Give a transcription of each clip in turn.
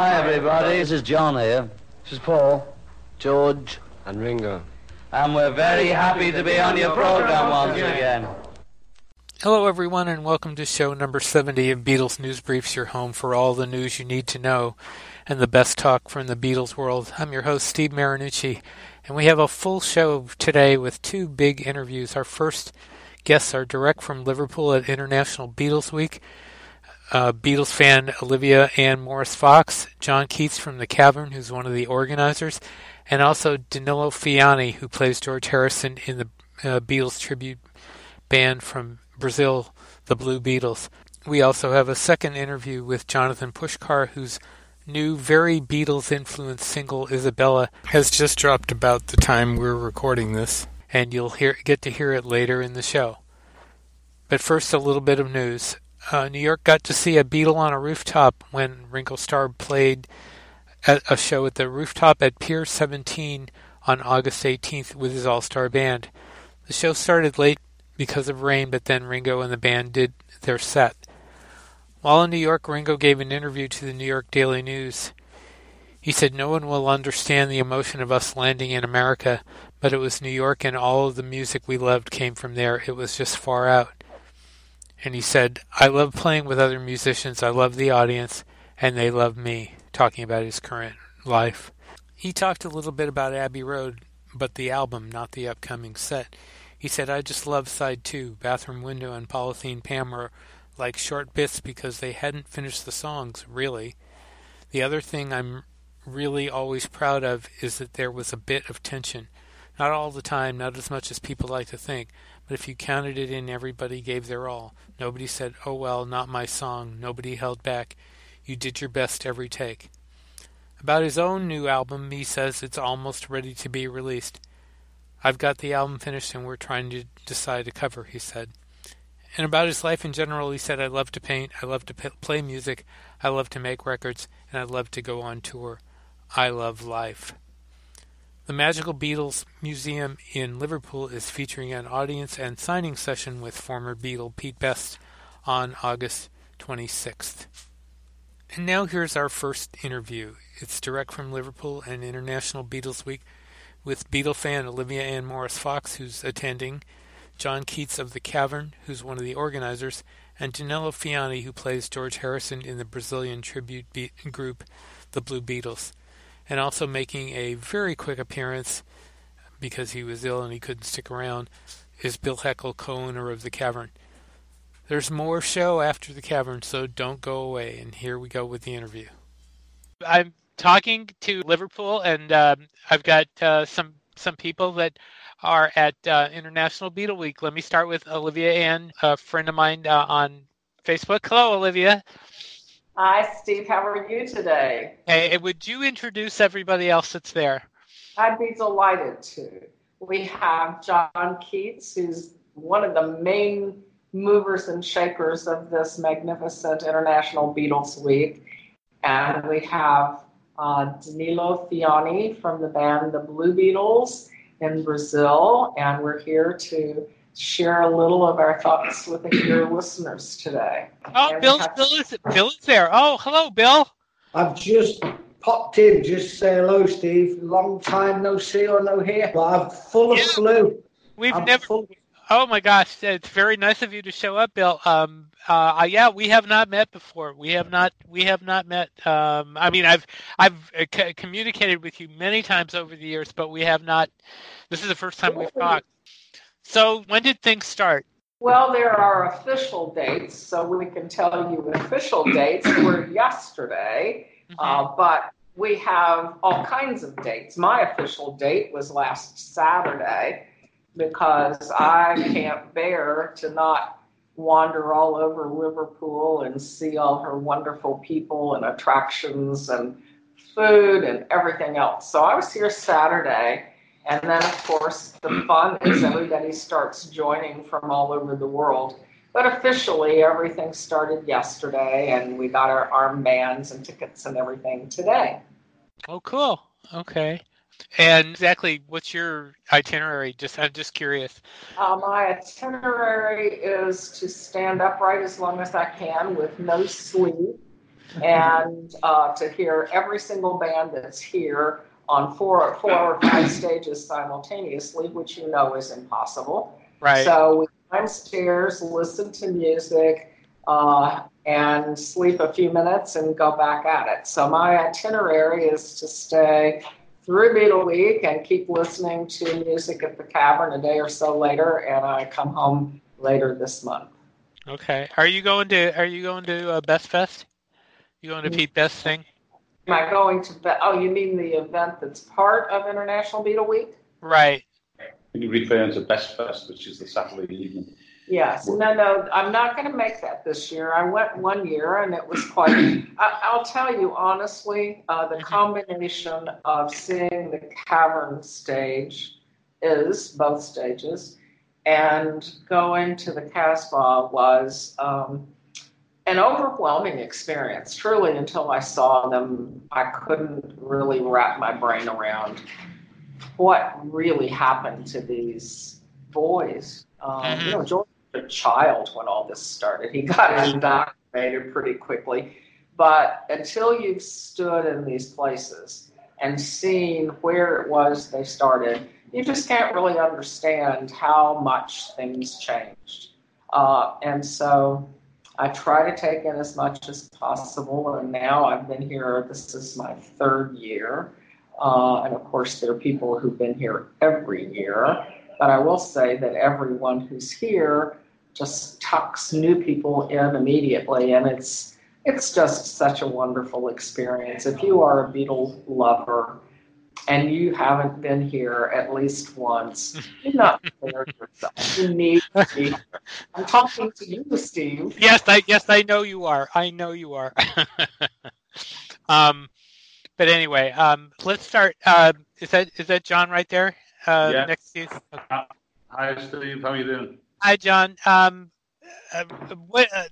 Hi, everybody. This is John here. This is Paul. George. And Ringo. And we're very happy to be on your program once again. Hello, everyone, and welcome to show number 70 of Beatles News Briefs, your home for all the news you need to know and the best talk from the Beatles world. I'm your host, Steve Marinucci, and we have a full show today with two big interviews. Our first guests are direct from Liverpool at International Beatles Week. Uh, Beatles fan Olivia Ann Morris Fox, John Keats from The Cavern, who's one of the organizers, and also Danilo Fiani, who plays George Harrison in the uh, Beatles tribute band from Brazil, the Blue Beatles. We also have a second interview with Jonathan Pushkar, whose new, very Beatles influenced single Isabella has just dropped about the time we're recording this, and you'll hear, get to hear it later in the show. But first, a little bit of news. Uh, New York got to see a Beatle on a rooftop when Ringo Starr played a show at the rooftop at Pier 17 on August 18th with his all star band. The show started late because of rain, but then Ringo and the band did their set. While in New York, Ringo gave an interview to the New York Daily News. He said, No one will understand the emotion of us landing in America, but it was New York and all of the music we loved came from there. It was just far out. And he said, I love playing with other musicians. I love the audience, and they love me, talking about his current life. He talked a little bit about Abbey Road, but the album, not the upcoming set. He said, I just love side two. Bathroom Window and Polythene Pam were like short bits because they hadn't finished the songs, really. The other thing I'm really always proud of is that there was a bit of tension. Not all the time, not as much as people like to think, but if you counted it in, everybody gave their all. Nobody said, oh well, not my song. Nobody held back. You did your best every take. About his own new album, he says it's almost ready to be released. I've got the album finished and we're trying to decide a cover, he said. And about his life in general, he said, I love to paint, I love to p- play music, I love to make records, and I love to go on tour. I love life. The Magical Beatles Museum in Liverpool is featuring an audience and signing session with former Beatle Pete Best on August 26th. And now here's our first interview. It's direct from Liverpool and International Beatles Week with Beatle fan Olivia Ann Morris Fox, who's attending, John Keats of The Cavern, who's one of the organizers, and Danilo Fiani, who plays George Harrison in the Brazilian tribute group The Blue Beatles and also making a very quick appearance because he was ill and he couldn't stick around is Bill Heckle, co-owner of the Cavern. There's more show after the Cavern, so don't go away. And here we go with the interview. I'm talking to Liverpool, and uh, I've got uh, some some people that are at uh, International Beatle Week. Let me start with Olivia Ann, a friend of mine uh, on Facebook. Hello, Olivia. Hi, Steve. How are you today? Hey, would you introduce everybody else that's there? I'd be delighted to. We have John Keats, who's one of the main movers and shakers of this magnificent International Beatles Week. And we have uh, Danilo Fiani from the band The Blue Beatles in Brazil. And we're here to share a little of our thoughts with your listeners today. Oh, Bill, Bill, is, Bill is there. Oh, hello, Bill. I've just popped in, just say hello, Steve. Long time no see or no hear, but I'm full of yeah. flu. We've I'm never. Full... Oh my gosh, it's very nice of you to show up, Bill. Um, uh, yeah, we have not met before. We have not. We have not met. Um, I mean, I've I've uh, c- communicated with you many times over the years, but we have not. This is the first time we've talked. So when did things start? Well, there are official dates, so we can tell you official dates were yesterday, mm-hmm. uh, but we have all kinds of dates. My official date was last Saturday because I can't bear to not wander all over Liverpool and see all her wonderful people and attractions and food and everything else. So I was here Saturday and then, of course, the fun is everybody starts joining from all over the world. But officially, everything started yesterday, and we got our armbands and tickets and everything today. Oh, cool. Okay. And exactly, what's your itinerary? Just I'm just curious. Uh, my itinerary is to stand upright as long as I can with no sleep, and uh, to hear every single band that's here on four, or four or five stages simultaneously, which you know is impossible. Right. So we climb stairs, listen to music, uh, and sleep a few minutes and go back at it. So my itinerary is to stay through Beatle Week and keep listening to music at the Cavern a day or so later, and I come home later this month. Okay. Are you going to Are you going to uh, Best Fest? You going to Pete Best thing? Am I going to? Be- oh, you mean the event that's part of International Beatle Week? Right. When you refer to Best Fest, which is the Saturday evening. Yes. No, no, I'm not going to make that this year. I went one year and it was quite. I, I'll tell you honestly, uh, the combination of seeing the cavern stage is both stages, and going to the Casbah was um, an overwhelming experience. Truly, until I saw them, I couldn't really wrap my brain around what really happened to these boys. Um, You know, George was a child when all this started. He got indoctrinated pretty quickly. But until you've stood in these places and seen where it was they started, you just can't really understand how much things changed. Uh, and so I try to take in as much as possible. And now I've been here, this is my third year. Uh, and of course, there are people who've been here every year. But I will say that everyone who's here just tucks new people in immediately. And it's, it's just such a wonderful experience. If you are a Beatle lover, and you haven't been here at least once, you're not prepared yourself. You need to be. I'm talking to you, Steve. Yes, I yes I know you are. I know you are. um, but anyway, um, let's start. Uh, is that is that John right there? Uh, Yeah. Next to you. Okay. Hi, Steve. How are you doing? Hi, John. Um, uh, what uh,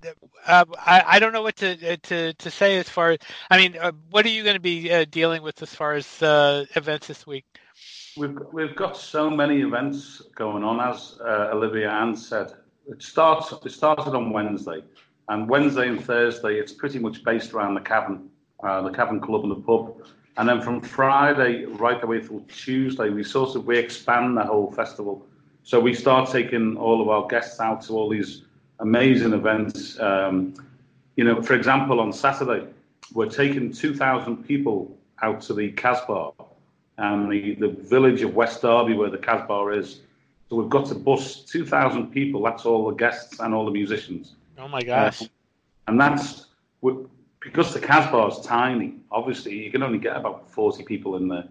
uh, I, I don't know what to to to say as far as I mean, uh, what are you going to be uh, dealing with as far as uh, events this week? We've we've got so many events going on, as uh, Olivia Ann said. It starts. It started on Wednesday, and Wednesday and Thursday it's pretty much based around the uh, the Cavern Club and the pub. And then from Friday right the way through Tuesday, we sort of we expand the whole festival. So we start taking all of our guests out to all these amazing events. Um, you know, for example, on Saturday, we're taking 2,000 people out to the Casbah and the, the village of West Derby where the Casbah is. So we've got to bus 2,000 people. That's all the guests and all the musicians. Oh my gosh! And that's because the Casbah is tiny. Obviously, you can only get about 40 people in there.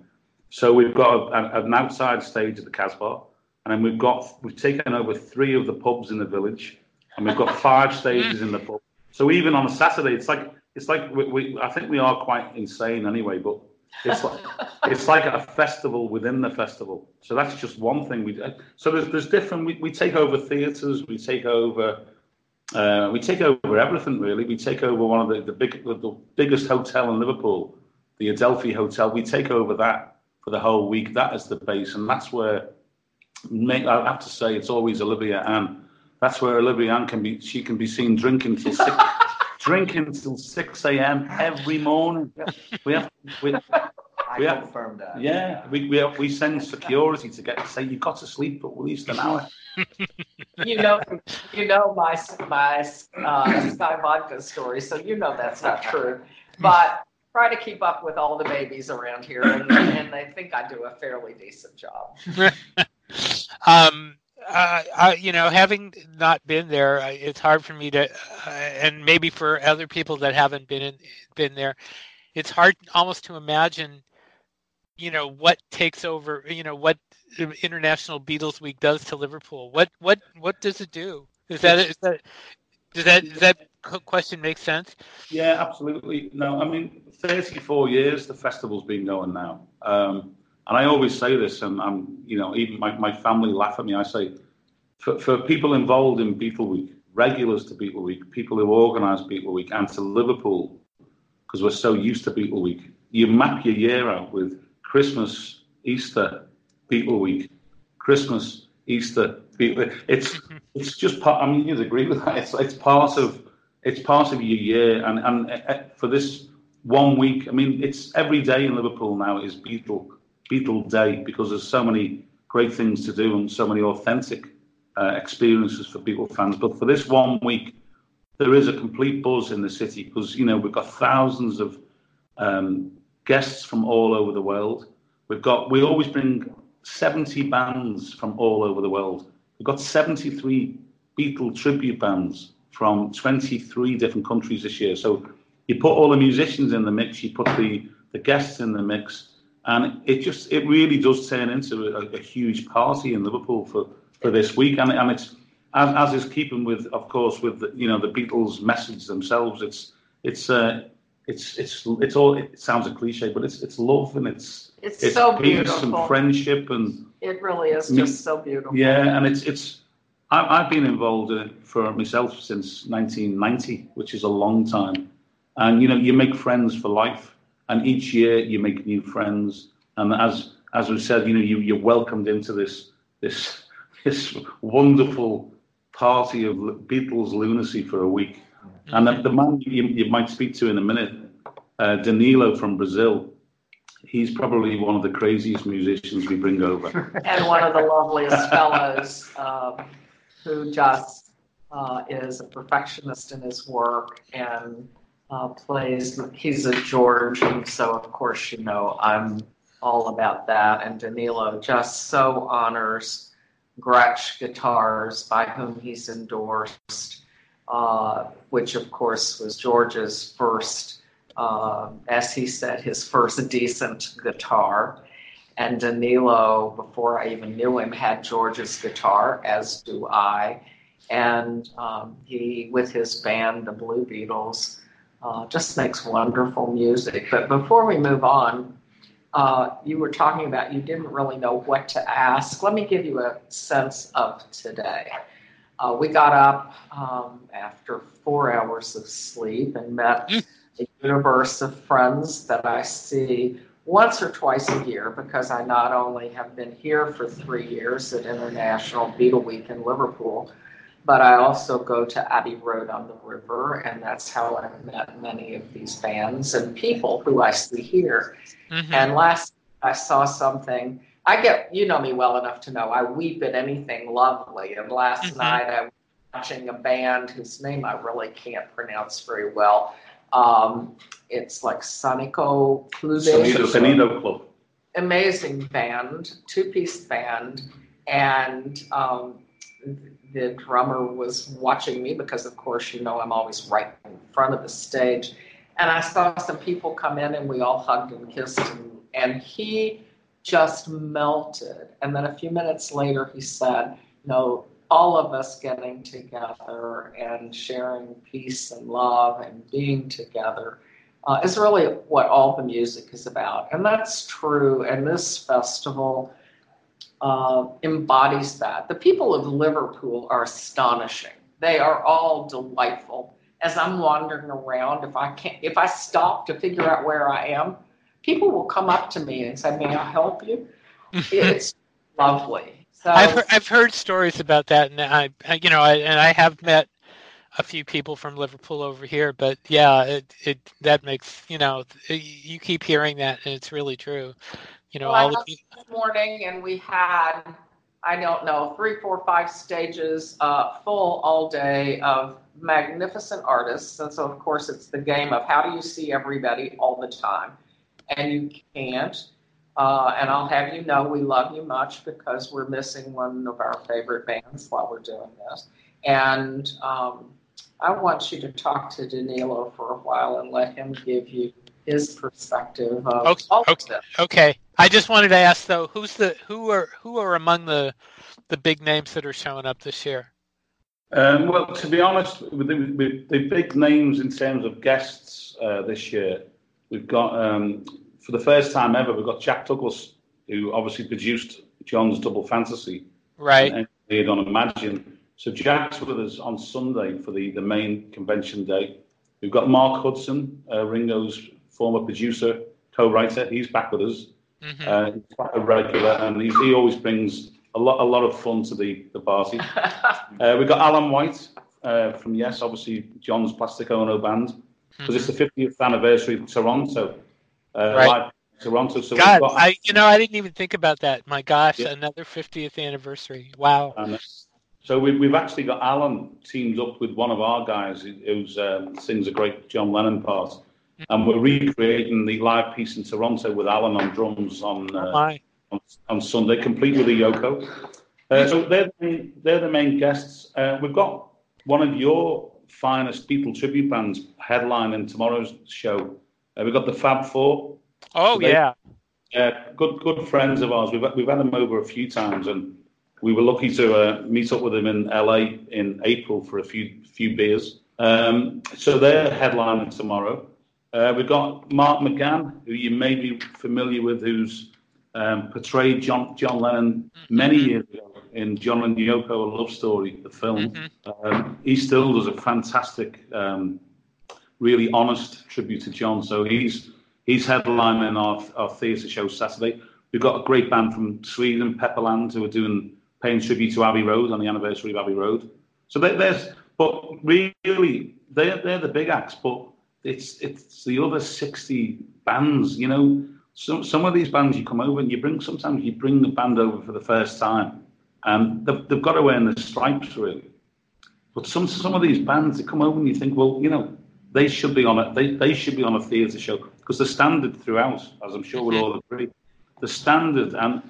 So we've got a, an outside stage at the Casbah, and then we've got we've taken over three of the pubs in the village, and we've got five stages in the pub. So even on a Saturday, it's like it's like we, we I think we are quite insane anyway, but it's like it's like a festival within the festival. So that's just one thing we do. So there's there's different. We, we take over theatres. We take over. Uh, we take over everything really. We take over one of the the, big, the, the biggest hotel in Liverpool, the Adelphi Hotel. We take over that for the whole week. That is the base, and that's where. I have to say, it's always Olivia Ann. That's where Olivia Ann can be. She can be seen drinking till six, drinking till six a.m. every morning. We have. We, I We have- confirm that. yeah, we, we, we send security to get say you've got to sleep for at least an hour. You know, you know my my uh, Skyy Vodka story, so you know that's not true. But try to keep up with all the babies around here, and, and they think I do a fairly decent job. um, uh, I, you know, having not been there, it's hard for me to, uh, and maybe for other people that haven't been in, been there, it's hard almost to imagine, you know, what takes over, you know, what International Beatles Week does to Liverpool. What what what does it do? Is that is that does that does that question make sense? Yeah, absolutely. No, I mean, 34 years the festival's been going now. Um, and I always say this, and I'm, you know, even my, my family laugh at me. I say, for, for people involved in Beatle Week, regulars to Beatle Week, people who organise Beatle Week, and to Liverpool, because we're so used to Beatle Week, you map your year out with Christmas, Easter, Beatle Week, Christmas, Easter, Beatle. It's it's just part. I mean, you'd agree with that. It's it's part of it's part of your year, and and uh, for this one week, I mean, it's every day in Liverpool now is Beatle Beatle Day because there's so many great things to do and so many authentic uh, experiences for Beatle fans. But for this one week, there is a complete buzz in the city because you know we've got thousands of um, guests from all over the world. We've got we always bring 70 bands from all over the world. We've got 73 Beatle tribute bands from 23 different countries this year. So you put all the musicians in the mix, you put the, the guests in the mix, and it just it really does turn into a, a huge party in Liverpool for, for this week. And, and it's as, as is keeping with, of course, with the, you know the Beatles' message themselves. It's it's uh, it's it's it's all. It sounds a cliche, but it's it's love and it's It's so peace beautiful. and friendship and It really is just so beautiful. yeah, and it's it's. I, I've been involved in it for myself since 1990, which is a long time. And you know, you make friends for life, and each year you make new friends. And as as we said, you know, you you're welcomed into this this this wonderful party of Beatles lunacy for a week. And the, the man you, you might speak to in a minute, uh, Danilo from Brazil, he's probably one of the craziest musicians we bring over. and one of the loveliest fellows um, who just uh, is a perfectionist in his work and uh, plays. He's a George, and so of course you know I'm all about that. And Danilo just so honors Gretsch guitars, by whom he's endorsed, uh, which of course was George's first, uh, as he said, his first decent guitar. And Danilo, before I even knew him, had George's guitar, as do I. And um, he, with his band, the Blue Beatles, uh, just makes wonderful music. But before we move on, uh, you were talking about you didn't really know what to ask. Let me give you a sense of today. Uh, we got up um, after four hours of sleep and met a universe of friends that I see once or twice a year because I not only have been here for three years at International Beatle Week in Liverpool, but I also go to Abbey Road on the river, and that's how I've met many of these bands and people who I see here. Mhm. And last I saw something. I get you know me well enough to know I weep at anything lovely. And last Mhm. night I was watching a band whose name I really can't pronounce very well. Um, it's like Sonico Clube Sonido, Sonido Club. amazing band, two piece band, and um, the drummer was watching me because, of course, you know I'm always right in front of the stage. And I saw some people come in, and we all hugged and kissed, and, and he just melted. And then a few minutes later, he said, "You know, all of us getting together and sharing peace and love and being together." uh, is really what all the music is about. And that's true. And this festival uh, embodies that. The people of Liverpool are astonishing. They are all delightful. As I'm wandering around, if I can't, if I stop to figure out where I am, people will come up to me and say, "May I help you?" It's lovely. So I've heard, I've heard stories about that, and I, I- you know, I, and I have met a few people from Liverpool over here. But yeah, it, it that makes you know, you keep hearing that, and it's really true. You know, Well, I all the morning, and we had, I don't know, three, four, five stages uh, full all day of magnificent artists. And so, of course, it's the game of how do you see everybody all the time? And you can't. Uh, and I'll have you know we love you much because we're missing one of our favorite bands while we're doing this. And um, I want you to talk to Danilo for a while and let him give you his perspective of Okay, all of okay. this. Okay. I just wanted to ask though, who's the who are who are among the the big names that are showing up this year? Um, well, to be honest, with the, with the big names in terms of guests uh, this year, we've got um, for the first time ever, we've got Jack Douglas, who obviously produced John's Double Fantasy Right. and engineered on Imagine. So Jack's with us on Sunday for the, the main convention day. We've got Mark Hudson, uh, Ringo's former producer, co-writer. He's back with us. hmm Uh, he's quite a regular, and he's, he always brings a lot a lot of fun to the the party. Uh, we've got Alan White, uh, from Yes, obviously John's Plastic Ono band, because it's the 50th anniversary of Toronto. Uh, Right. live Toronto. So God, got, I you know I didn't even think about that. My gosh, Yeah. another 50th anniversary. Wow. and so we, we've actually got Alan teamed up with one of our guys who who's, um, sings a great John Lennon part. And we're recreating the live piece in Toronto with Alan on drums on Oh uh, my. on, on Sunday, complete with a Yoko. Uh, so they're, the main- they're the main guests. Uh, we've got one of your finest Beatle tribute bands headlining tomorrow's show. Uh, we've got the Fab Four. Oh They- yeah. Uh, good good friends of ours. We've we've had them over a few times, and we were lucky to uh, meet up with them in LA in April for a few few beers. Um, so they're headlining tomorrow. Uh, we've got Mark McGann, who you may be familiar with, who's um, portrayed John John Lennon many years ago in John and Yoko: A Love Story, the film. Um, he still does a fantastic, um, really honest tribute to John. So he's he's headlining our our theatre show Saturday. We've got a great band from Sweden, Pepperland, who are doing paying tribute to Abbey Road on the anniversary of Abbey Road. So there- there's, but really, they're they're the big acts, but it's it's the other sixty bands. You know, some some of these bands you come over and you bring sometimes you bring the band over for the first time, and they've, they've got to earn the stripes really. But some some of these bands, they come over and you think, well, you know, they should be on a they, they should be on a theatre show because the standard throughout, as I'm sure we'll mm-hmm. all agree, the standard and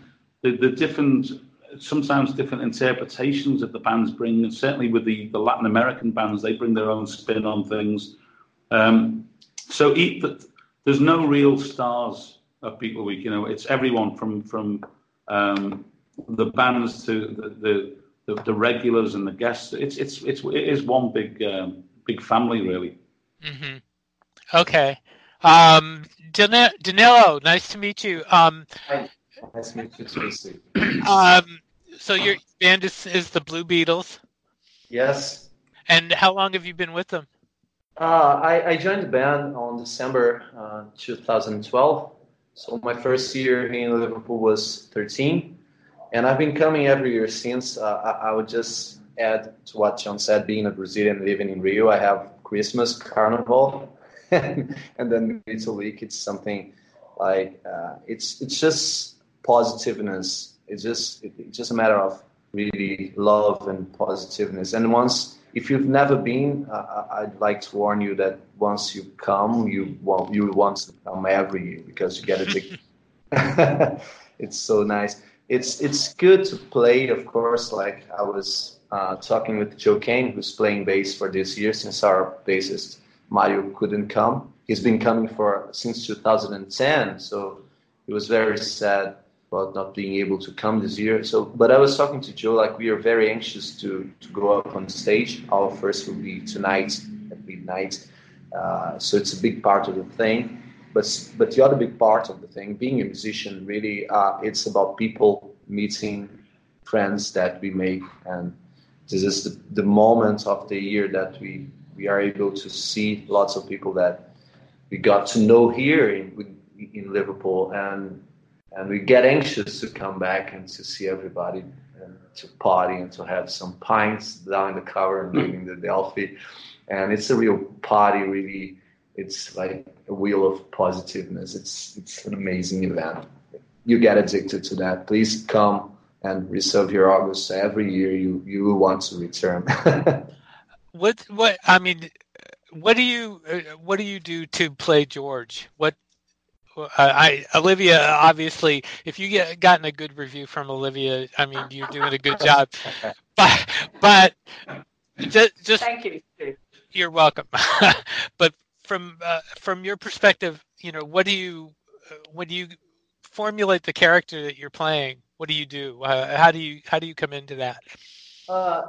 the, the different sometimes different interpretations that the bands bring, and certainly with the, the Latin American bands, they bring their own spin on things. Um, so eat that there's no real stars of Beatle Week. You know, it's everyone from from um, the bands to the, the the, the regulars and the guests. It's it's it's it is one big um, big family really. hmm Okay. Um, Dan- Danilo, nice to meet you. Um, Nice to meet you, Tracy. um, so your band is, is the Blue Beatles, Yes. and how long have you been with them? Uh, I, I joined the band on December uh, 2012. So my first year in Liverpool was 13. And I've been coming every year since. Uh, I, I would just add to what John said, being a Brazilian living in Rio, I have Christmas, Carnival, and then Beatle Week. It's something like, uh, it's, it's just positiveness. It's just, it, it's just a matter of really love and positiveness. And once, if you've never been, uh, I'd like to warn you that once you come, you want you want to come every year because you get a addicted. it's so nice. It's it's good to play, of course. Like I was uh, talking with Joe Kane, who's playing bass for this year, since our bassist Mario couldn't come. He's been coming for since 2010, so he was very sad about not being able to come this year. So, but I was talking to Joe, like we are very anxious to to go up on stage. Our first will be tonight at midnight, uh, so it's a big part of the thing. But but the other big part of the thing, being a musician, really, uh, it's about people meeting friends that we make, and this is the, the moment of the year that we we are able to see lots of people that we got to know here in in Liverpool and and we get anxious to come back and to see everybody and to party and to have some pints down in the Cavern and in the Adelphi. And it's a real party, really. It's like a wheel of positiveness. It's it's an amazing event. You get addicted to that. Please come and reserve your August. Every year you you will want to return. What what I mean, what do you uh, what do you do to play George? What I Olivia obviously, if you get gotten a good review from Olivia, I mean you're doing a good job. But but just, just Thank you, Steve. you're welcome. but from uh, from your perspective, you know, what do you uh, when you formulate the character that you're playing? What do you do? Uh, how do you how do you come into that? Uh,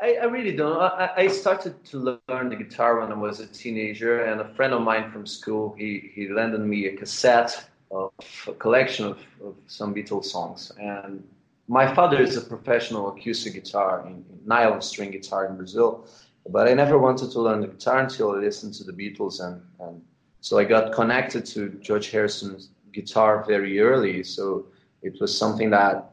I, I really don't. I, I started to learn the guitar when I was a teenager, and a friend of mine from school he he lended me a cassette of a collection of, of some Beatles songs. And my father is a professional acoustic guitar, in, in nylon string guitar in Brazil, but I never wanted to learn the guitar until I listened to the Beatles, and, and so I got connected to George Harrison's guitar very early. So it was something that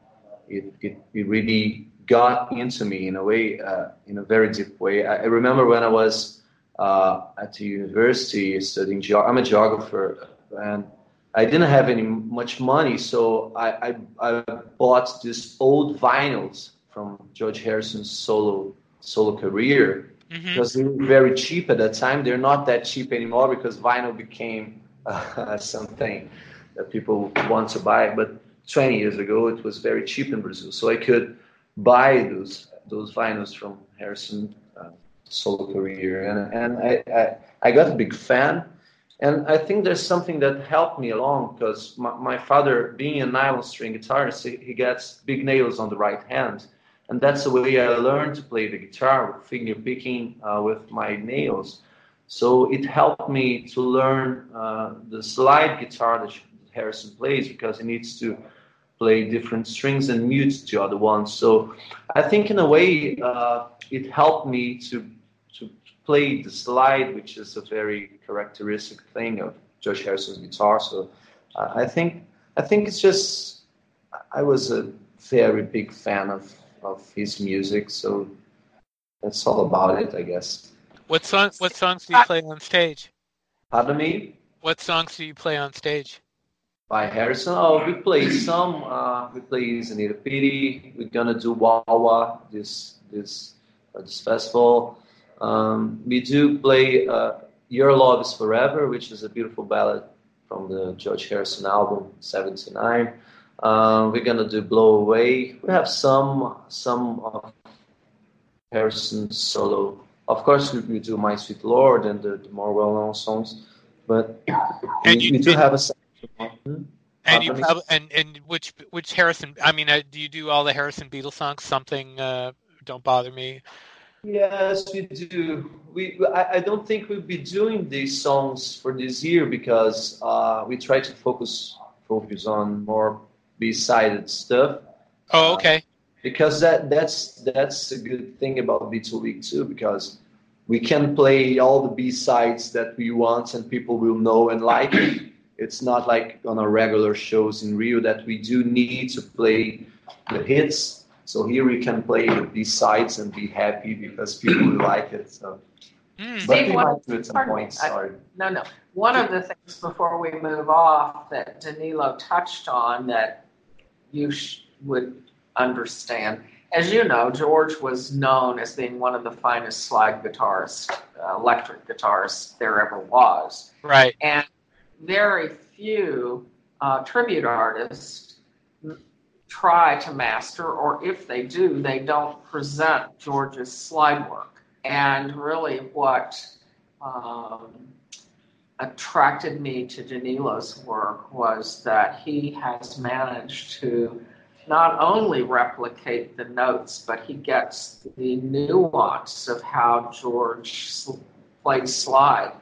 it, it, it really got into me in a way, uh, in a very deep way. I, I remember when I was uh, at the university studying geo- I'm a geographer, and I didn't have any much money, so I, I, I bought these old vinyls from George Harrison's solo solo career Mhm. because they were very cheap at that time. They're not that cheap anymore because vinyl became uh, something that people want to buy. But 20 years ago, it was very cheap in Brazil, so I could buy those those vinyls from Harrison uh, solo career, and and I, I I got a big fan. And I think there's something that helped me along because my, my father, being a nylon string guitarist, he, he gets big nails on the right hand. And that's the way I learned to play the guitar finger picking uh, with my nails. So it helped me to learn uh, the slide guitar that Harrison plays because he needs to play different strings and mute the other ones. So I think in a way uh, it helped me to to play the slide, which is a very characteristic thing of George Harrison's guitar. So uh, I think I think it's just I was a very big fan of of his music. So that's all about it, I guess. What song? What songs do you play on stage? Pardon me. What songs do you play on stage? By Harrison. Oh, we play some. Uh, we play Isn't It a Pity. We're gonna do Wah-Wah this this uh, this festival. Um, we do play uh, Your Love Is Forever, which is a beautiful ballad from the George Harrison album '79. Uh, we're gonna do Blow Away. We have some some of Harrison's solo. Of course, we, we do My Sweet Lord and the, the more well-known songs, but And we, you- we do have a. And you Pardon me? prob- and and which which Harrison? I mean, uh, do you do all the Harrison Beatles songs? Something, uh, don't bother me. Yes, we do. We I, I don't think we'll be doing these songs for this year because uh, we try to focus focus on more B-sided stuff. Oh, Uh, okay. Because that that's that's a good thing about Beatle Week too because we can play all the B-sides that we want and people will know and like it. It's not like on our regular shows in Rio that we do need to play the hits. So here we can play the B sides and be happy because people will like it. So, Mm. but Steve, we what- might some pardon me, points. I- No, no. One of the things before we move off that Danilo touched on that you sh- would understand. As you know, George was known as being one of the finest slide guitarists, uh, electric guitarists there ever was. Right. And very few uh, tribute artists try to master, or if they do, they don't present George's slide work. And really, what um, attracted me to Danilo's work was that he has managed to not only replicate the notes, but he gets the nuance of how George played slide.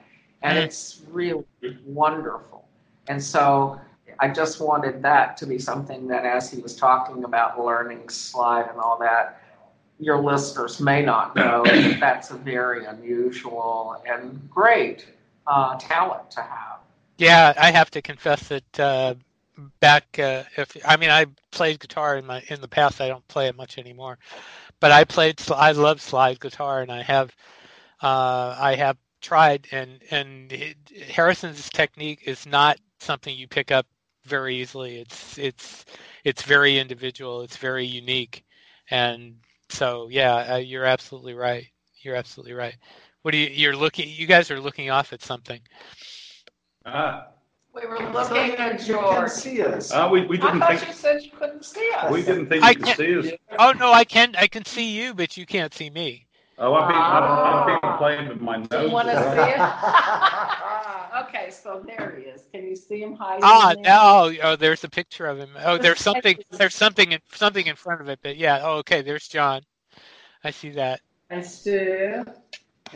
And it's really wonderful. And so I just wanted that to be something that, as he was talking about learning slide and all that, your listeners may not know that that's a very unusual and great uh, talent to have. Yeah, I have to confess that uh, back uh, if I mean I played guitar in my in the past. I don't play it much anymore, but I played. I love slide guitar, and I have uh, I have tried. And and Harrison's technique is not something you pick up very easily. It's it's it's very individual. It's very unique, and so yeah, uh, you're absolutely right. You're absolutely right. What do you? You're looking. You guys are looking off at something. Ah, We were So looking you at can George. see us. ah, we, we didn't I thought think you said you couldn't see us. we didn't think I you could see us. Oh no, I can I can see you, but you can't see me. Oh, I've been, I've, I've been Ah. playing with my nose. Do you want to see it? okay, so there he is. Can you see him hiding? Ah, there? no, oh, there's a picture of him. Oh, there's something there's something in something in front of it, but yeah. Oh, okay, there's John. I see that. And Stu.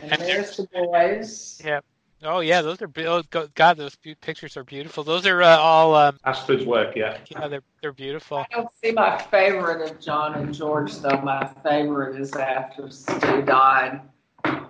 And And there's the boys. Yeah. Oh yeah, those are be- oh, God, those be- pictures are beautiful. Those are uh, all um, Astrid's work, yeah. yeah, they're they're beautiful. I don't see my favorite of John and George though. My favorite is after Stu died,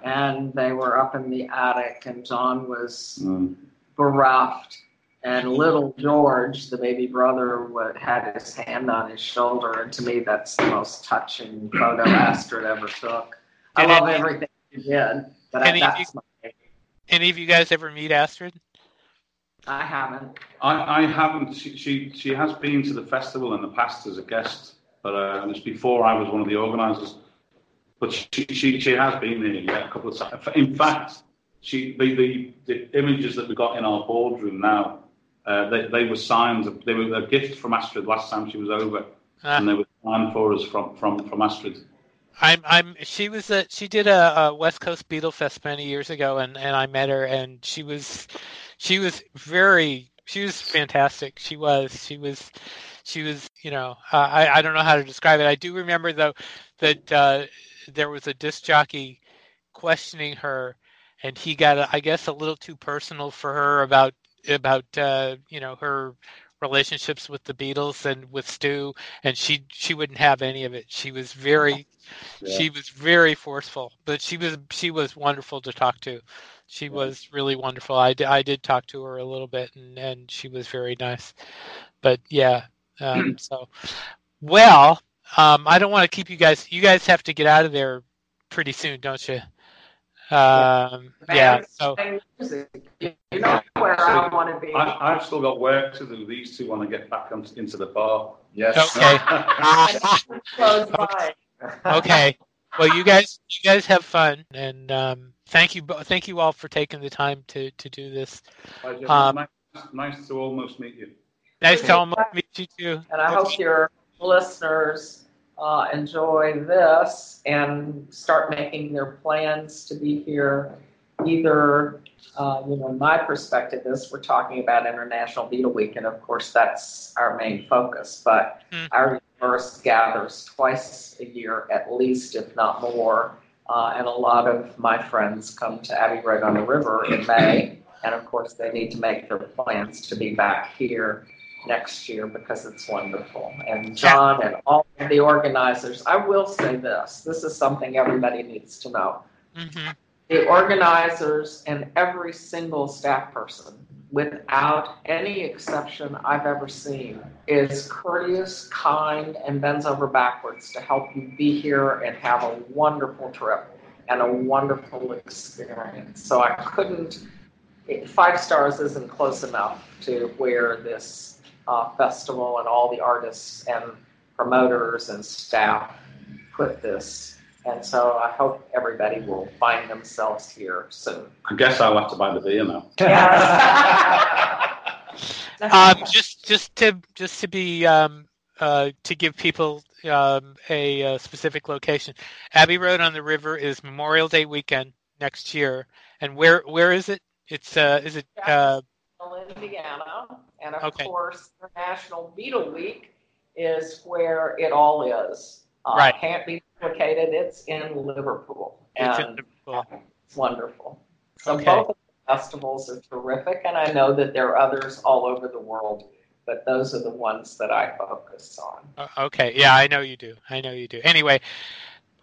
and they were up in the attic, and John was Mm. bereft, And little George, the baby brother, would, had his hand on his shoulder, and to me, that's the most touching photo Astrid ever took. I Did love any- everything he did, but Any of that's my Any of you guys ever meet Astrid? I haven't. I, I haven't. She, she she has been to the festival in the past as a guest, but uh, it was before I was one of the organisers. But she, she she has been there yeah, a couple of times. In fact, she the, the, the images that we got in our boardroom now, uh, they, they were signs. Of, they were a gift from Astrid last time she was over, Ah. and they were signed for us from from from Astrid. I'm I'm she was a she did a, a West Coast Beatle Fest many years ago and and I met her and she was she was very she was fantastic. She was she was she was you know uh, I I don't know how to describe it. I do remember though that uh, there was a disc jockey questioning her and he got I guess a little too personal for her about about uh, you know her relationships with the Beatles and with Stu and she she wouldn't have any of it. She was very Yeah. she was very forceful but she was she was wonderful to talk to she was really wonderful I did, I did talk to her a little bit and and she was very nice but yeah um, so well um, I don't want to keep you guys you guys have to get out of there pretty soon don't you um, yeah so playing music. You you know where I want to be. I, I've still got work to do. These two want to get back on, into the bar. Yes. okay Close by. Okay well you guys you guys have fun and um, thank you thank you all for taking the time to to do this Um, nice, nice to almost meet you. nice to almost meet you too And I hope your listeners uh, enjoy this and start making their plans to be here. Either, uh, you know, my perspective is we're talking about International Beatle Week, and of course that's our main focus. But Mm. our universe gathers twice a year, at least, if not more. Uh, and a lot of my friends come to Abbey Road on the River in May, and of course they need to make their plans to be back here next year because it's wonderful. And John and all of the organizers, I will say this this is something everybody needs to know. hmm The organizers and every single staff person, without any exception I've ever seen, is courteous, kind, and bends over backwards to help you be here and have a wonderful trip and a wonderful experience. So I couldn't, five stars isn't close enough to where this uh, festival and all the artists and promoters and staff put this. And so I hope everybody will find themselves here soon. I guess I'll have to buy the beer now. Um, just just to just to be um, uh, to give people um, a, uh specific location, Abbey Road on the River is Memorial Day weekend next year, and where where is it? It's uh, is it uh, Indiana, and of Okay. course, International Beatle Week is where it all is. Uh, Right. Can't be duplicated. It's in Liverpool, it's in and Liverpool. it's wonderful. So Okay. both of the festivals are terrific, and I know that there are others all over the world, but those are the ones that I focus on. Uh, Okay, yeah, I know you do. I know you do. Anyway,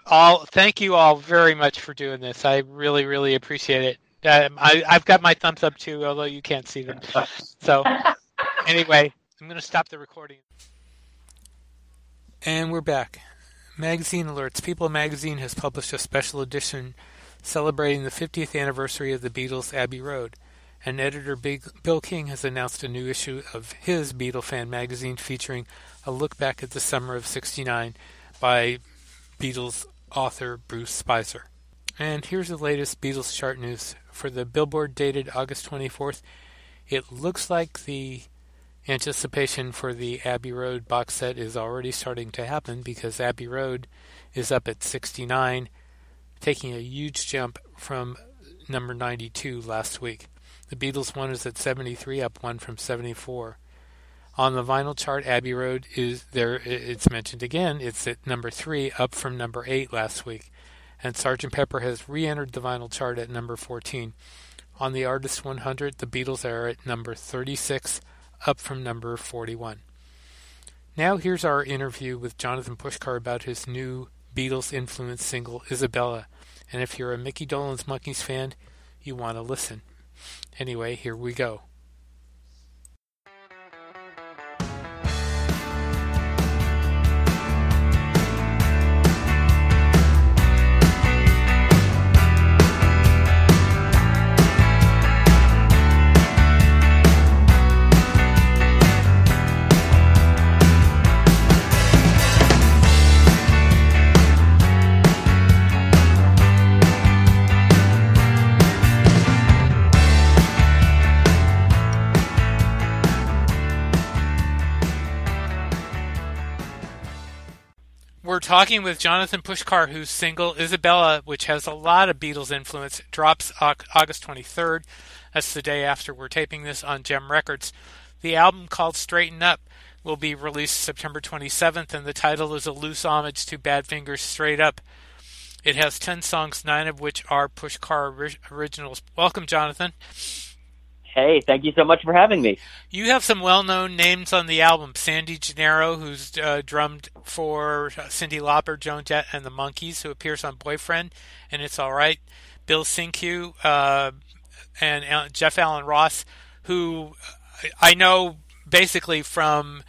all thank you all very much for doing this. I really really appreciate it. Um, I I've got my thumbs up too, although you can't see them. So anyway, I'm going to stop the recording. And we're back. Magazine alerts. People magazine has published a special edition celebrating the 50th anniversary of the Beatles' Abbey Road. And editor Bill King has announced a new issue of his Beatle fan magazine featuring a look back at the summer of 69 by Beatles author Bruce Spizer. And here's the latest Beatles chart news. For the Billboard dated August 24th, it looks like the anticipation for the Abbey Road box set is already starting to happen because Abbey Road is up at 69, taking a huge jump from number 92 last week. The Beatles one is at 73, up one from 74. On the vinyl chart, Abbey Road is there. It's mentioned again. It's at number three, up from number eight last week. And Sgt. Pepper has re-entered the vinyl chart at number 14. On the Artist 100, the Beatles are at number 36, up from number 41. Now here's our interview with Jonathan Pushkar about his new Beatles influenced single Isabella. And if you're a Mickey Dolenz Monkees fan, you want to listen. Anyway, here we go. Talking with Jonathan Pushkar, whose single Isabella, which has a lot of Beatles influence, drops August 23rd. That's the day after we're taping this on Jem Records. The album called Straighten Up will be released September 27th, and the title is a loose homage to Badfinger's Straight Up. It has 10 songs, nine of which are Pushkar originals. Welcome, Jonathan. Hey, thank you so much for having me. You have some well-known names on the album: Sandy Gennaro, who's uh, drummed for Cyndi Lauper, Joan Jett, and the Monkees, who appears on Boyfriend, and it's all right. Bill Cinque uh, and Jeff Allen Ross, who I know basically from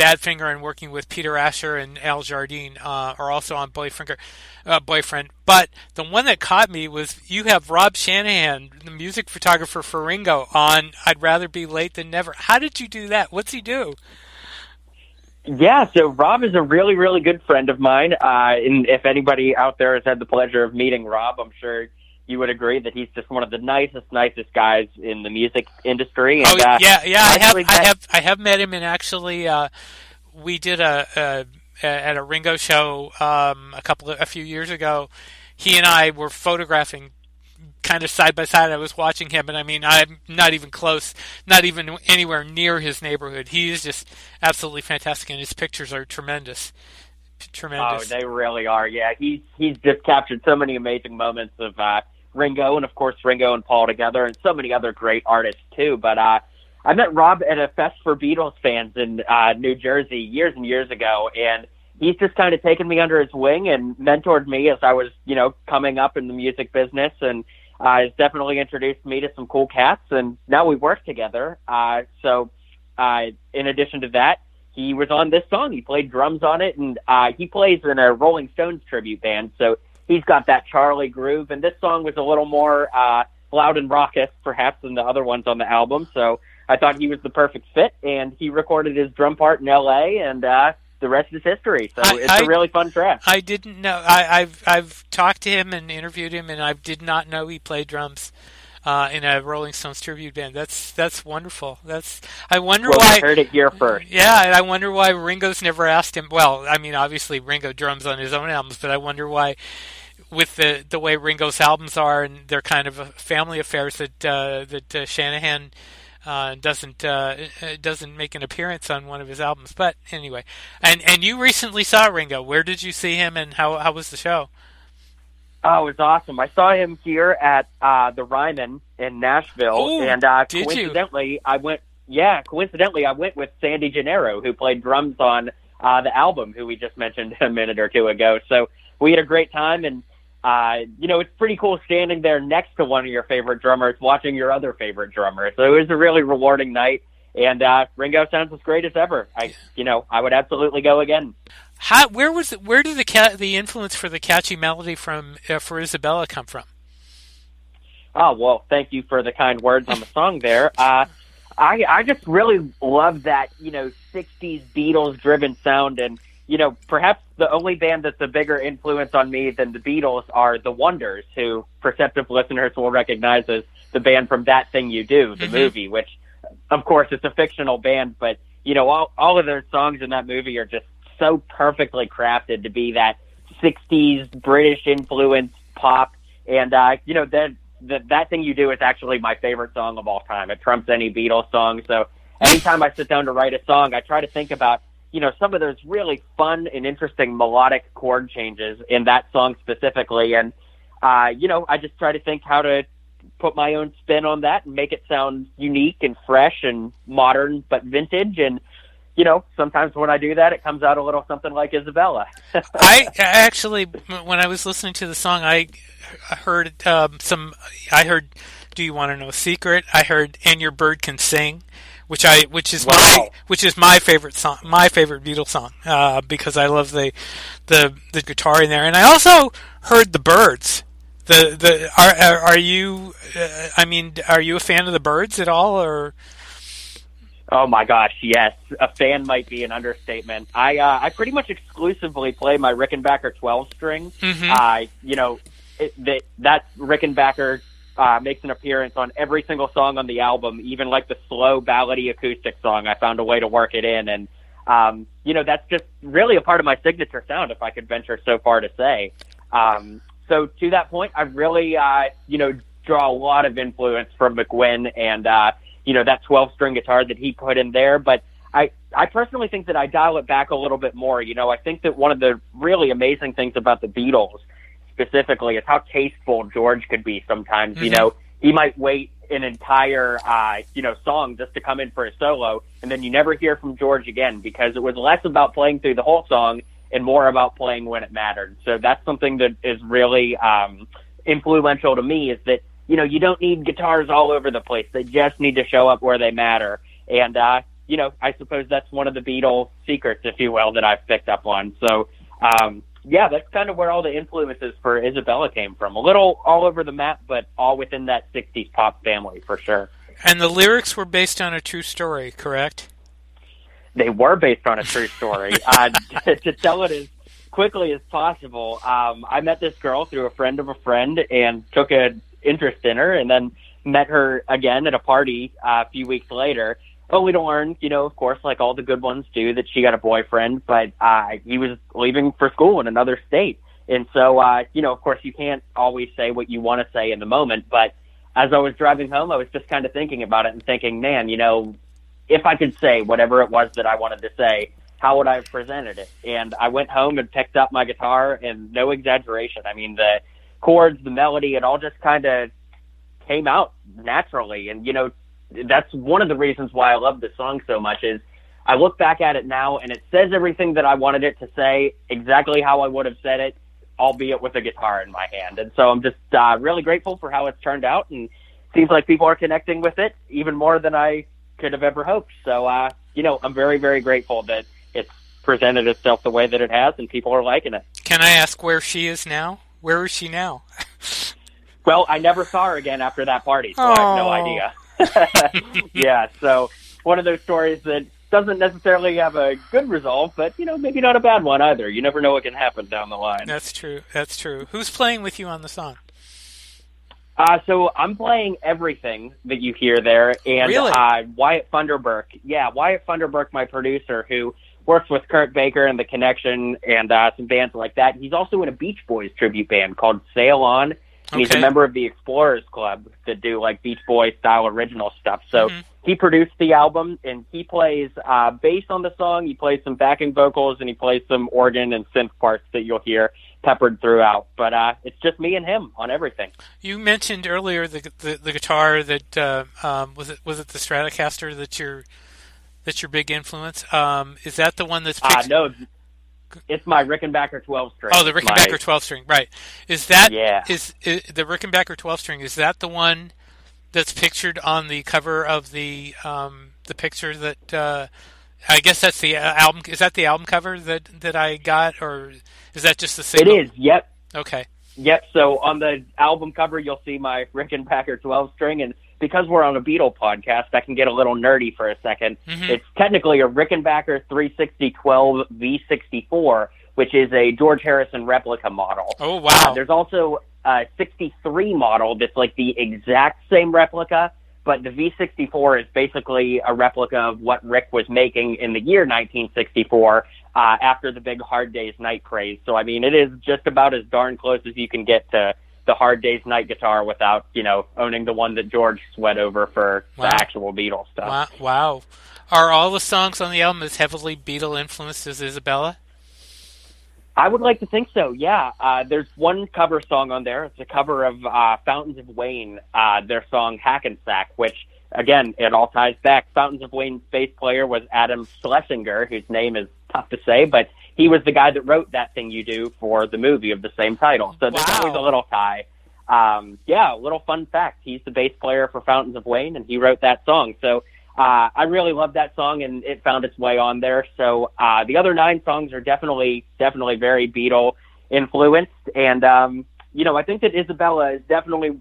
Badfinger and working with Peter Asher and Al Jardine uh, are also on Boyfriend. Uh, Boyfriend, but the one that caught me was you have Rob Shanahan, the music photographer for Ringo, on "I'd Rather Be Late Than Never." How did you do that? What's he do? Yeah, so Rob is a really, really good friend of mine. Uh, and if anybody out there has had the pleasure of meeting Rob, I'm sure you would agree that he's just one of the nicest, nicest guys in the music industry. And, oh yeah, yeah, I have, I have, I have met him, and actually, uh, we did a, a, at a Ringo show um, a couple of, a few years ago. He and I were photographing kind of side by side. I was watching him, and I mean, I'm not even close, not even anywhere near his neighborhood. He is just absolutely fantastic, and his pictures are tremendous. Tremendous. Oh, they really are. Yeah, he's he's just captured so many amazing moments of uh, Ringo and of course Ringo and Paul together and so many other great artists too. But uh, I met Rob at a fest for Beatles fans in uh, New Jersey years and years ago, and he's just kind of taken me under his wing and mentored me as I was, you know, coming up in the music business, and uh, has definitely introduced me to some cool cats, and now we work together. Uh, so, uh, in addition to that, he was on this song. He played drums on it, and uh, he plays in a Rolling Stones tribute band. So he's got that Charlie groove, and this song was a little more uh, loud and raucous, perhaps, than the other ones on the album. So I thought he was the perfect fit, and he recorded his drum part in L.A. and uh, the rest is history. So I, it's a really fun track. I didn't know. I, I've I've talked to him and interviewed him, and I did not know he played drums. Uh, in a Rolling Stones tribute band. That's that's wonderful. That's I wonder well, why. I heard it here first. Yeah, I wonder why Ringo's never asked him. Well, I mean, obviously Ringo drums on his own albums, but I wonder why with the the way Ringo's albums are, and they're kind of family affairs that uh, that uh, Shanahan uh, doesn't uh, doesn't make an appearance on one of his albums. But anyway, and and you recently saw Ringo. Where did you see him, and how how was the show? Oh, it was awesome. I saw him here at uh, the Ryman in Nashville, Ooh, and uh, coincidentally, you? I went. Yeah, coincidentally, I went with Sandy Gennaro, who played drums on uh, the album, who we just mentioned a minute or two ago. So we had a great time, and uh, you know, it's pretty cool standing there next to one of your favorite drummers, watching your other favorite drummer. So it was a really rewarding night. And uh, Ringo sounds as great as ever. I, you know, I would absolutely go again. How, where was it, where did the ca- the influence for the catchy melody from uh, for Isabella come from? Oh well, thank you for the kind words on the song there. Uh, I I just really love that you know '60s Beatles driven sound, and you know, perhaps the only band that's a bigger influence on me than the Beatles are the Wonders, who perceptive listeners will recognize as the band from That Thing You Do, the mm-hmm. movie, which, of course, it's a fictional band, but, you know, all, all of their songs in that movie are just so perfectly crafted to be that 60s British influence pop. And, uh, you know, that, that, that Thing You Do is actually my favorite song of all time. It trumps any Beatles song. So anytime I sit down to write a song, I try to think about you know, some of those really fun and interesting melodic chord changes in that song specifically. And, uh, you know, I just try to think how to put my own spin on that and make it sound unique and fresh and modern, but vintage. And, you know, sometimes when I do that, it comes out a little something like Isabella. I actually, when I was listening to the song, I heard um, some, I heard, Do You Want to Know a Secret? I heard, And Your Bird Can Sing which I which is wow. my which is my favorite song, my favorite Beatles song, uh, because I love the the the guitar in there, and I also heard the Byrds. The the are are you? Uh, I mean, are you a fan of the Byrds at all, or? Oh my gosh, yes. A fan might be an understatement. I uh, I pretty much exclusively play my Rickenbacker 12 string. Mm-hmm. Uh, you know, it, that that Rickenbacker uh, makes an appearance on every single song on the album, even like the slow ballady acoustic song. I found a way to work it in, and um, you know, that's just really a part of my signature sound, if I could venture so far to say. Um, so to that point, I really, uh, you know, draw a lot of influence from McGuinn and, uh, you know, that 12 string guitar that he put in there. But I, I personally think that I dial it back a little bit more. You know, I think that one of the really amazing things about the Beatles specifically is how tasteful George could be sometimes. Mm-hmm. You know, he might wait an entire, uh, you know, song just to come in for a solo, and then you never hear from George again because it was less about playing through the whole song and more about playing when it mattered. So that's something that is really um, influential to me is that, you know, you don't need guitars all over the place. They just need to show up where they matter. And, uh, you know, I suppose that's one of the Beatles secrets, if you will, that I've picked up on. So, um, yeah, that's kind of where all the influences for Isabella came from. A little all over the map, but all within that 60s pop family for sure. And the lyrics were based on a true story, correct? They were based on a true story. uh, to tell it as quickly as possible, um, I met this girl through a friend of a friend and took an interest in her, and then met her again at a party uh, a few weeks later to learn, you know, of course, like all the good ones do, that she got a boyfriend, but uh, he was leaving for school in another state. And so, uh, you know, of course, you can't always say what you want to say in the moment. But as I was driving home, I was just kind of thinking about it and thinking, man, you know, if I could say whatever it was that I wanted to say, how would I have presented it? And I went home and picked up my guitar, and no exaggeration. I mean, the chords, the melody, it all just kind of came out naturally. And, you know, that's one of the reasons why I love this song so much is I look back at it now and it says everything that I wanted it to say exactly how I would have said it, albeit with a guitar in my hand. And so I'm just uh, really grateful for how it's turned out and seems like people are connecting with it even more than I could have ever hoped. So, uh, you know, I'm very, very grateful that it's presented itself the way that it has and people are liking it. Can I ask where she is now? Where is she now? well, I never saw her again after that party, so I have no idea. yeah, so one of those stories that doesn't necessarily have a good resolve, but you know, maybe not a bad one either. You never know what can happen down the line. That's true. That's true. Who's playing with you on the song? Uh, so I'm playing everything that you hear there, and really? uh, Wyatt Funderburk. Yeah, Wyatt Funderburk, my producer, who works with Kurt Baker and The Connection and uh, some bands like that. He's also in a Beach Boys tribute band called Sail On and he's a member of the Explorers Club that do like Beach Boy style original stuff. So mm-hmm. he produced the album and he plays uh, bass on the song. He plays some backing vocals and he plays some organ and synth parts that you'll hear peppered throughout. But uh, it's just me and him on everything. You mentioned earlier the the, the guitar that uh, um, was it was it the Stratocaster that your that's your big influence. Um, is that the one that's? Uh, no, it's my Rickenbacker 12 string. Oh, the Rickenbacker my, 12 string, right? Is that yeah. is, is the Rickenbacker 12 string? Is that the one that's pictured on the cover of the um, the picture that uh, I guess that's the uh, album? Is that the album cover that that I got, or is that just the single? It is. Yep. Okay. Yep. So on the album cover, you'll see my Rickenbacker 12 string, and because we're on a Beatle podcast, I can get a little nerdy for a 2nd mm-hmm. It's technically a Rickenbacker 36012 V64, which is a George Harrison replica model. Oh wow! Uh, there's also a 63 model that's like the exact same replica, but the V64 is basically a replica of what Rick was making in the year 1964 uh, after the big Hard Day's Night craze. So I mean, it is just about as darn close as you can get to the Hard Day's Night guitar without, you know, owning the one that George sweat over for wow. the actual Beatles stuff. Wow. wow. Are all the songs on the album as heavily Beatle influenced as Isabella? I would like to think so. Yeah, uh, there's one cover song on there. It's a cover of uh, Fountains of Wayne, uh, their song Hackensack, which again it all ties back. Fountains of Wayne's bass player was Adam Schlesinger, whose name is tough to say, but he was the guy that wrote that thing you do for the movie of the same title. So there's wow. always a little tie. Um, yeah, a little fun fact. He's the bass player for Fountains of Wayne, and he wrote that song. So uh, I really love that song, and it found its way on there. So uh, the other nine songs are definitely, definitely very Beatle influenced, and um, you know, I think that Isabella is definitely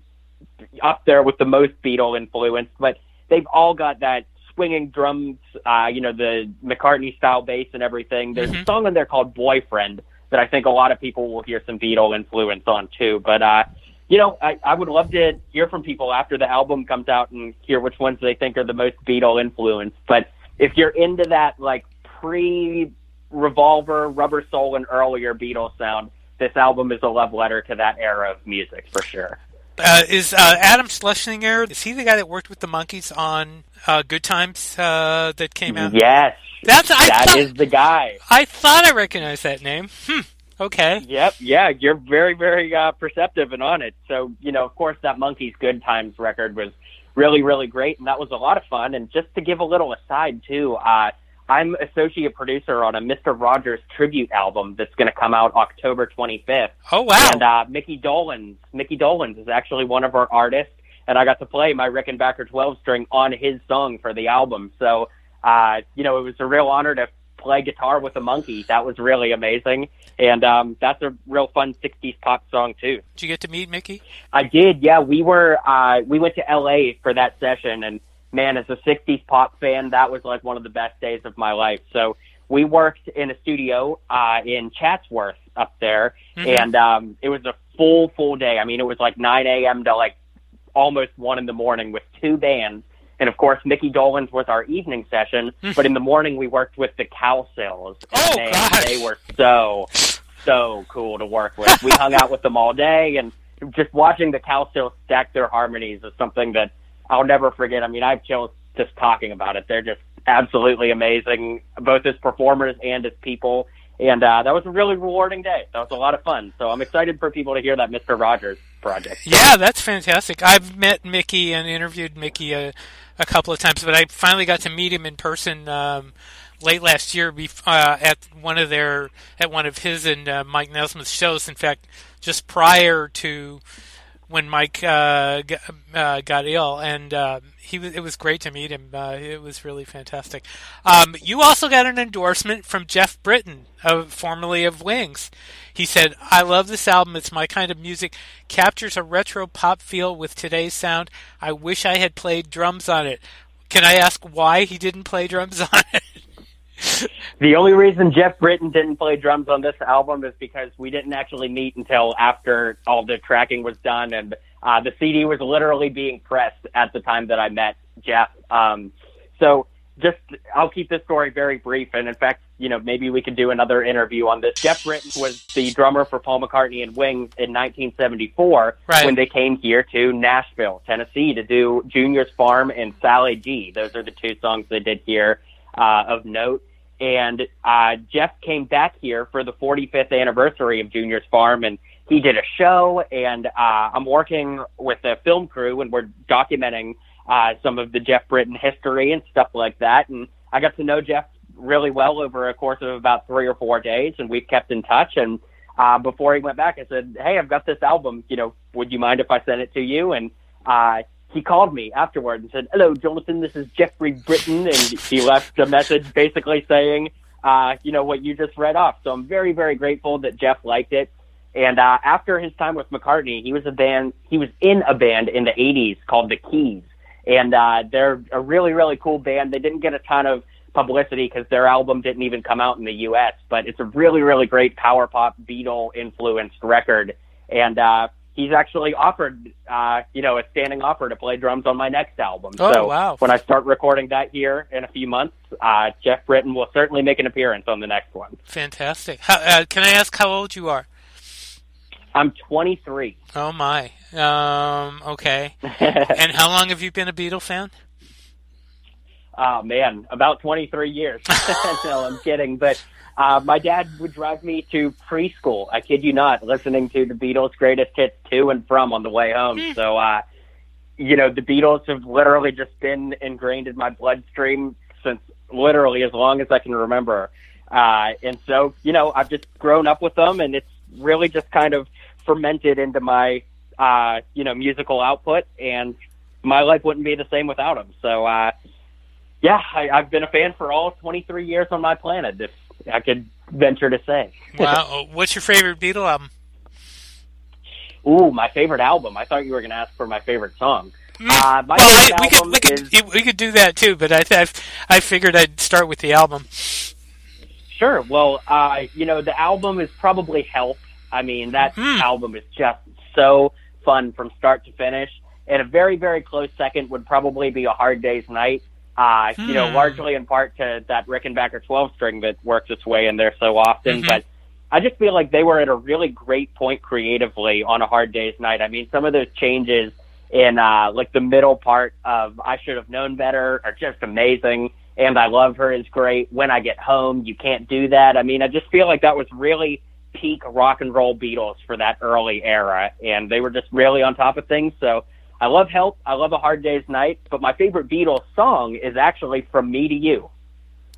up there with the most Beatle influenced, but they've all got that swinging drums, uh, you know, the McCartney style bass and everything. There's mm-hmm. a song on there called Boyfriend that I think a lot of people will hear some Beatle influence on too. But, uh, you know, I, I would love to hear from people after the album comes out and hear which ones they think are the most Beatle influenced. But if you're into that, like, pre Revolver, Rubber Soul, and earlier Beatles sound, this album is a love letter to that era of music for sure. Uh, is uh, Adam Schlesinger? Is he the guy that worked with the Monkees on uh, Good Times uh, that came out? Yes, That's I that thought, is the guy. I thought I recognized that name. Hmm. Okay. Yep, yeah, you're very, very uh, perceptive and on it. So, you know, of course, that Monkees Good Times record was really, really great, and that was a lot of fun. And just to give a little aside, too, uh, I'm associate producer on a Mr. Rogers tribute album that's going to come out October 25th. Oh wow. And uh, Mickey Dolenz, Mickey Dolenz is actually one of our artists, and I got to play my Rickenbacker 12 string on his song for the album. So, uh, you know, it was a real honor to play guitar with a Monkee. That was really amazing, and um, that's a real fun 60s pop song too. Did you get to meet Mickey? I did, yeah. We were uh, we went to LA for that session, and man, as a '60s pop fan, that was like one of the best days of my life. So we worked in a studio uh, in Chatsworth up there, Mhm. and um, it was a full full day. I mean, it was like 9 a.m. to like almost one in the morning with two bands. And of course, Mickey Dolenz was our evening session, but in the morning we worked with the Cowsills. And Oh, man, gosh. they were so so cool to work with. We hung out with them all day, and just watching the Cowsills stack their harmonies is something that I'll never forget. I mean, I have chills just talking about it. They're just absolutely amazing, both as performers and as people. And uh, that was a really rewarding day. That was a lot of fun. So I'm excited for people to hear that Mr. Rogers project. Yeah, that's fantastic. I've met Mickey and interviewed Mickey a, a couple of times, but I finally got to meet him in person um, late last year uh, at one of their at one of his and uh, Mike Nesmith's shows. In fact, just prior to when Mike uh, got, uh, got ill, and uh, he was, it was great to meet him. Uh, it was really fantastic. Um, you also got an endorsement from Geoff Britton, of, formerly of Wings. He said, "I love this album. It's my kind of music. Captures a retro pop feel with today's sound. I wish I had played drums on it. Can I ask why he didn't play drums on it?" The only reason Geoff Britton didn't play drums on this album is because we didn't actually meet until after all the tracking was done, and uh, the CD was literally being pressed at the time that I met Geoff. Um, so just, I'll keep this story very brief, and in fact, you know, maybe we could do another interview on this. Geoff Britton was the drummer for Paul McCartney and Wings in 1974 Right. when they came here to Nashville, Tennessee, to do Junior's Farm and Sally G. Those are the two songs they did here uh, of note and uh, Geoff came back here for the 45th anniversary of Junior's Farm, and he did a show. And uh, I'm working with a film crew, and we're documenting uh, some of the Geoff Britton history and stuff like that. And I got to know Geoff really well over a course of about three or four days, and we've kept in touch. And uh, before he went back, I said, "Hey, I've got this album. You know, would you mind if I sent it to you?" And uh, he called me afterward and said, "Hello, Jonathan. This is Geoffrey Britton," and he left a message basically saying, uh, "You know what you just read off." So I'm very, very grateful that Geoff liked it. And uh, after his time with McCartney, he was a band. He was in a band in the '80s called the Keys, and uh, they're a really, really cool band. They didn't get a ton of publicity because their album didn't even come out in the U.S. But it's a really, really great power pop Beatle influenced record, and uh, he's actually offered, uh, you know, a standing offer to play drums on my next album. Oh, so wow. when I start recording that here in a few months, uh, Geoff Britton will certainly make an appearance on the next one. Fantastic. How, uh, can I ask how old you are? I'm 23. Oh my. Um, okay. and how long have you been a Beatle fan? Oh man, about 23 years. no, I'm kidding. But uh, my dad would drive me to preschool. I kid you not, listening to the Beatles' greatest hits to and from on the way home. So, uh, you know, the Beatles have literally just been ingrained in my bloodstream since literally as long as I can remember. Uh, and so, you know, I've just grown up with them, and it's really just kind of fermented into my, uh, you know, musical output. And my life wouldn't be the same without them. So, uh, yeah, I, I've been a fan for all 23 years on my planet, if I could venture to say. Wow. Oh, What's your favorite Beatle album? Ooh, my favorite album. I thought you were going to ask for my favorite song. Uh, my well, favorite we could album we could is we could do that too, but I th- I figured I'd start with the album. sure. Well, uh, you know, the album is probably Help. I mean, that Hmm. album is just so fun from start to finish. And a very, very close second would probably be A Hard Day's Night. Uh, You know, Hmm. largely in part to that Rickenbacker 12 string that works its way in there so often. Mhm. But I just feel like they were at a really great point creatively on a hard day's night. I mean, some of those changes in uh, like the middle part of I should have known better are just amazing. And I love her is great. When I get home, you can't do that. I mean, I just feel like that was really peak rock and roll Beatles for that early era, and they were just really on top of things. So I love Help. I love A Hard Day's Night, but my favorite Beatles song is actually From Me to You.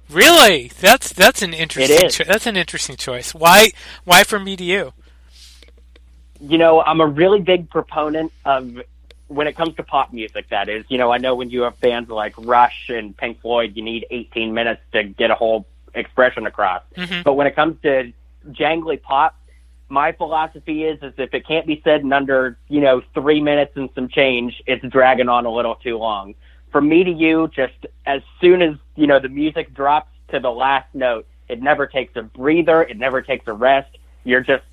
Really? That's that's an interesting. Cho- that's an interesting choice. Why? Why from me to you? you know, I'm a really big proponent of when it comes to pop music, that is. You know, I know when you have bands like Rush and Pink Floyd, you need 18 minutes to get a whole expression across. Mhm. But when it comes to jangly pop, my philosophy is, is if it can't be said in under, you know, three minutes and some change, it's dragging on a little too long. From me to you, just as soon as, you know, the music drops to the last note, it never takes a breather. It never takes a rest. You're just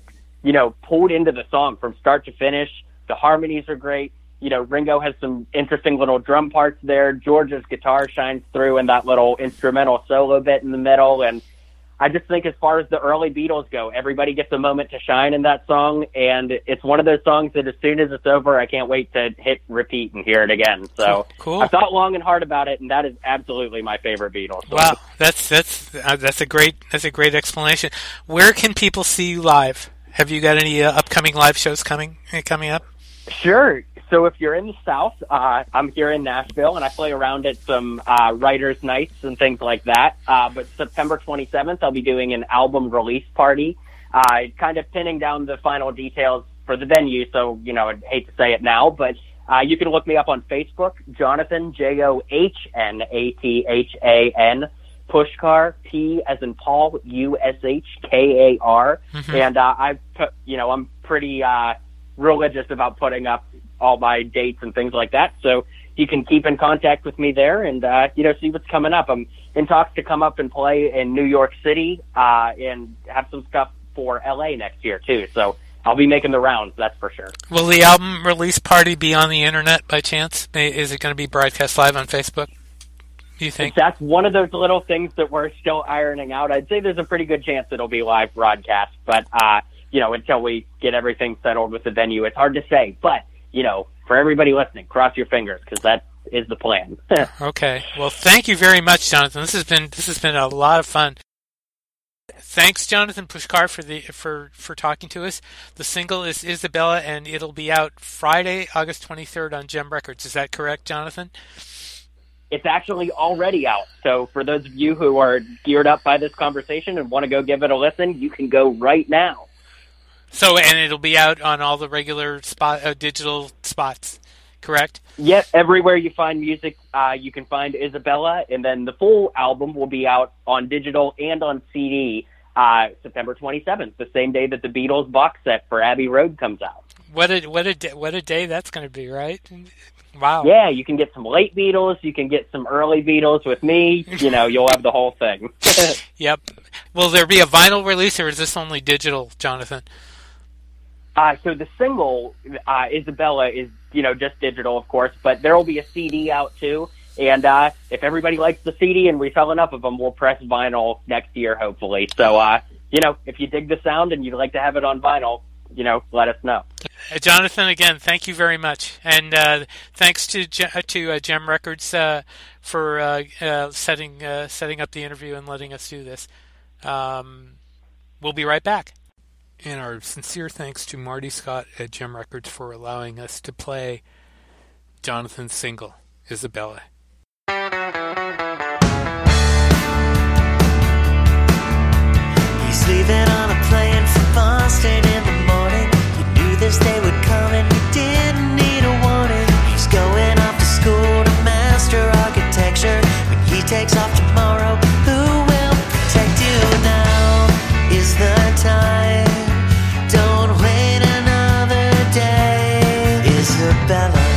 you know, pulled into the song from start to finish. The harmonies are great. You know, Ringo has some interesting little drum parts there. George's guitar shines through in that little instrumental solo bit in the middle. And I just think as far as the early Beatles go, everybody gets a moment to shine in that song. And it's one of those songs that as soon as it's over, I can't wait to hit repeat and hear it again. So Cool. I thought long and hard about it, and that is absolutely my favorite Beatles song. Wow, that's that's uh, that's a great that's a great explanation. Where can people see you live? Have you got any uh, upcoming live shows coming uh, coming up? Sure. So if you're in the South, uh, I'm here in Nashville, and I play around at some uh, writers' nights and things like that. Uh, but September 27th, I'll be doing an album release party, uh, kind of pinning down the final details for the venue. So you know, I'd hate to say it now, but uh, you can look me up on Facebook, Jonathan J O H N A T H A N. Pushkar, P as in Paul, U S H K A R, and uh, I put, you know, I'm pretty uh, religious about putting up all my dates and things like that. So you can keep in contact with me there and, uh, you know, see what's coming up. I'm in talks to come up and play in New York City, uh, and have some stuff for LA next year too. So I'll be making the rounds, that's for sure. Will the album release party be on the internet by chance? Is it going to be broadcast live on Facebook? Do you think? That's one of those little things that we're still ironing out. I'd say there's a pretty good chance it'll be live broadcast, but, uh, you know, until we get everything settled with the venue, it's hard to say. But, you know, for everybody listening, cross your fingers because that is the plan. Okay. Well, thank you very much, Jonathan. This has been this has been a lot of fun. Thanks, Jonathan Pushkar, for the for for talking to us. The single is Isabella, and it'll be out Friday, August twenty third on Jem Records. Is that correct, Jonathan? it's actually already out. So for those of you who are geared up by this conversation and want to go give it a listen, you can go right now. So, and it'll be out on all the regular spot uh, digital spots. Correct. Yet everywhere you find music, uh, you can find Isabella, and then the full album will be out on digital and on CD uh, September 27th, the same day that the Beatles box set for Abbey Road comes out. What a what a day, what a day that's going to be, right? Wow. Yeah, you can get some late Beatles, you can get some early Beatles with me. You know, you'll have the whole thing. Yep. Will there be a vinyl release, or is this only digital, Jonathan? Uh, so the single, uh, Isabella, is, you know, just digital, of course, but there will be a CD out too. And uh, if everybody likes the CD and we sell enough of them, we'll press vinyl next year, hopefully. So, uh, you know, if you dig the sound and you'd like to have it on vinyl, you know, let us know. Uh, Jonathan, again, thank you very much, and uh, thanks to uh, to uh, Jem Records uh, for uh, setting setting up the interview and letting us do this. Um, we'll be right back. And our sincere thanks to Marty Scott at Jem Records for allowing us to play Jonathan's single, Isabella. He's leaving on a plane for Boston in the morning. You knew this day would come and you didn't need a warning. He's going off to school to master architecture. When he takes off tomorrow, Isabella,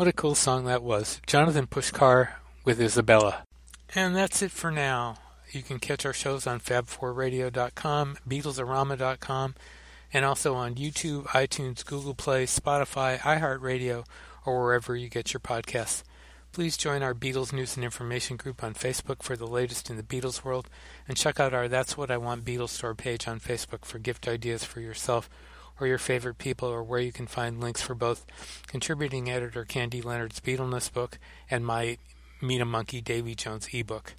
What a cool song that was. Jonathan Pushkar with Isabella. And that's it for now. You can catch our shows on fab4radio.com, beatlesarama.com, and also on YouTube, iTunes, Google Play, Spotify, iHeartRadio, or wherever you get your podcasts. Please join our Beatles News and Information group on Facebook for the latest in the Beatles world, and check out our That's What I Want Beatles store page on Facebook for gift ideas for yourself or your favorite people, or where you can find links for both contributing editor Candy Leonard's Beatleness book and my Meet a Monkey Davy Jones ebook.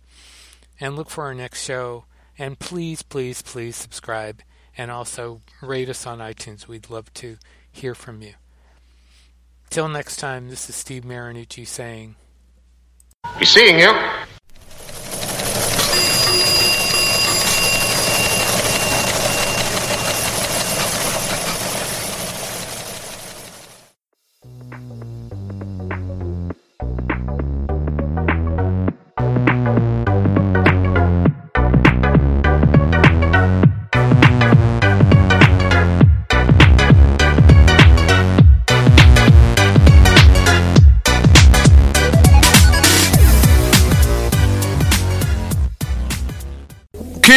And look for our next show, and please, please, please subscribe, and also rate us on iTunes. We'd love to hear from you. Till next time, this is Steve Marinucci saying, Be seeing you.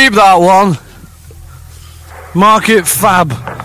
Keep that one. Mark it fab.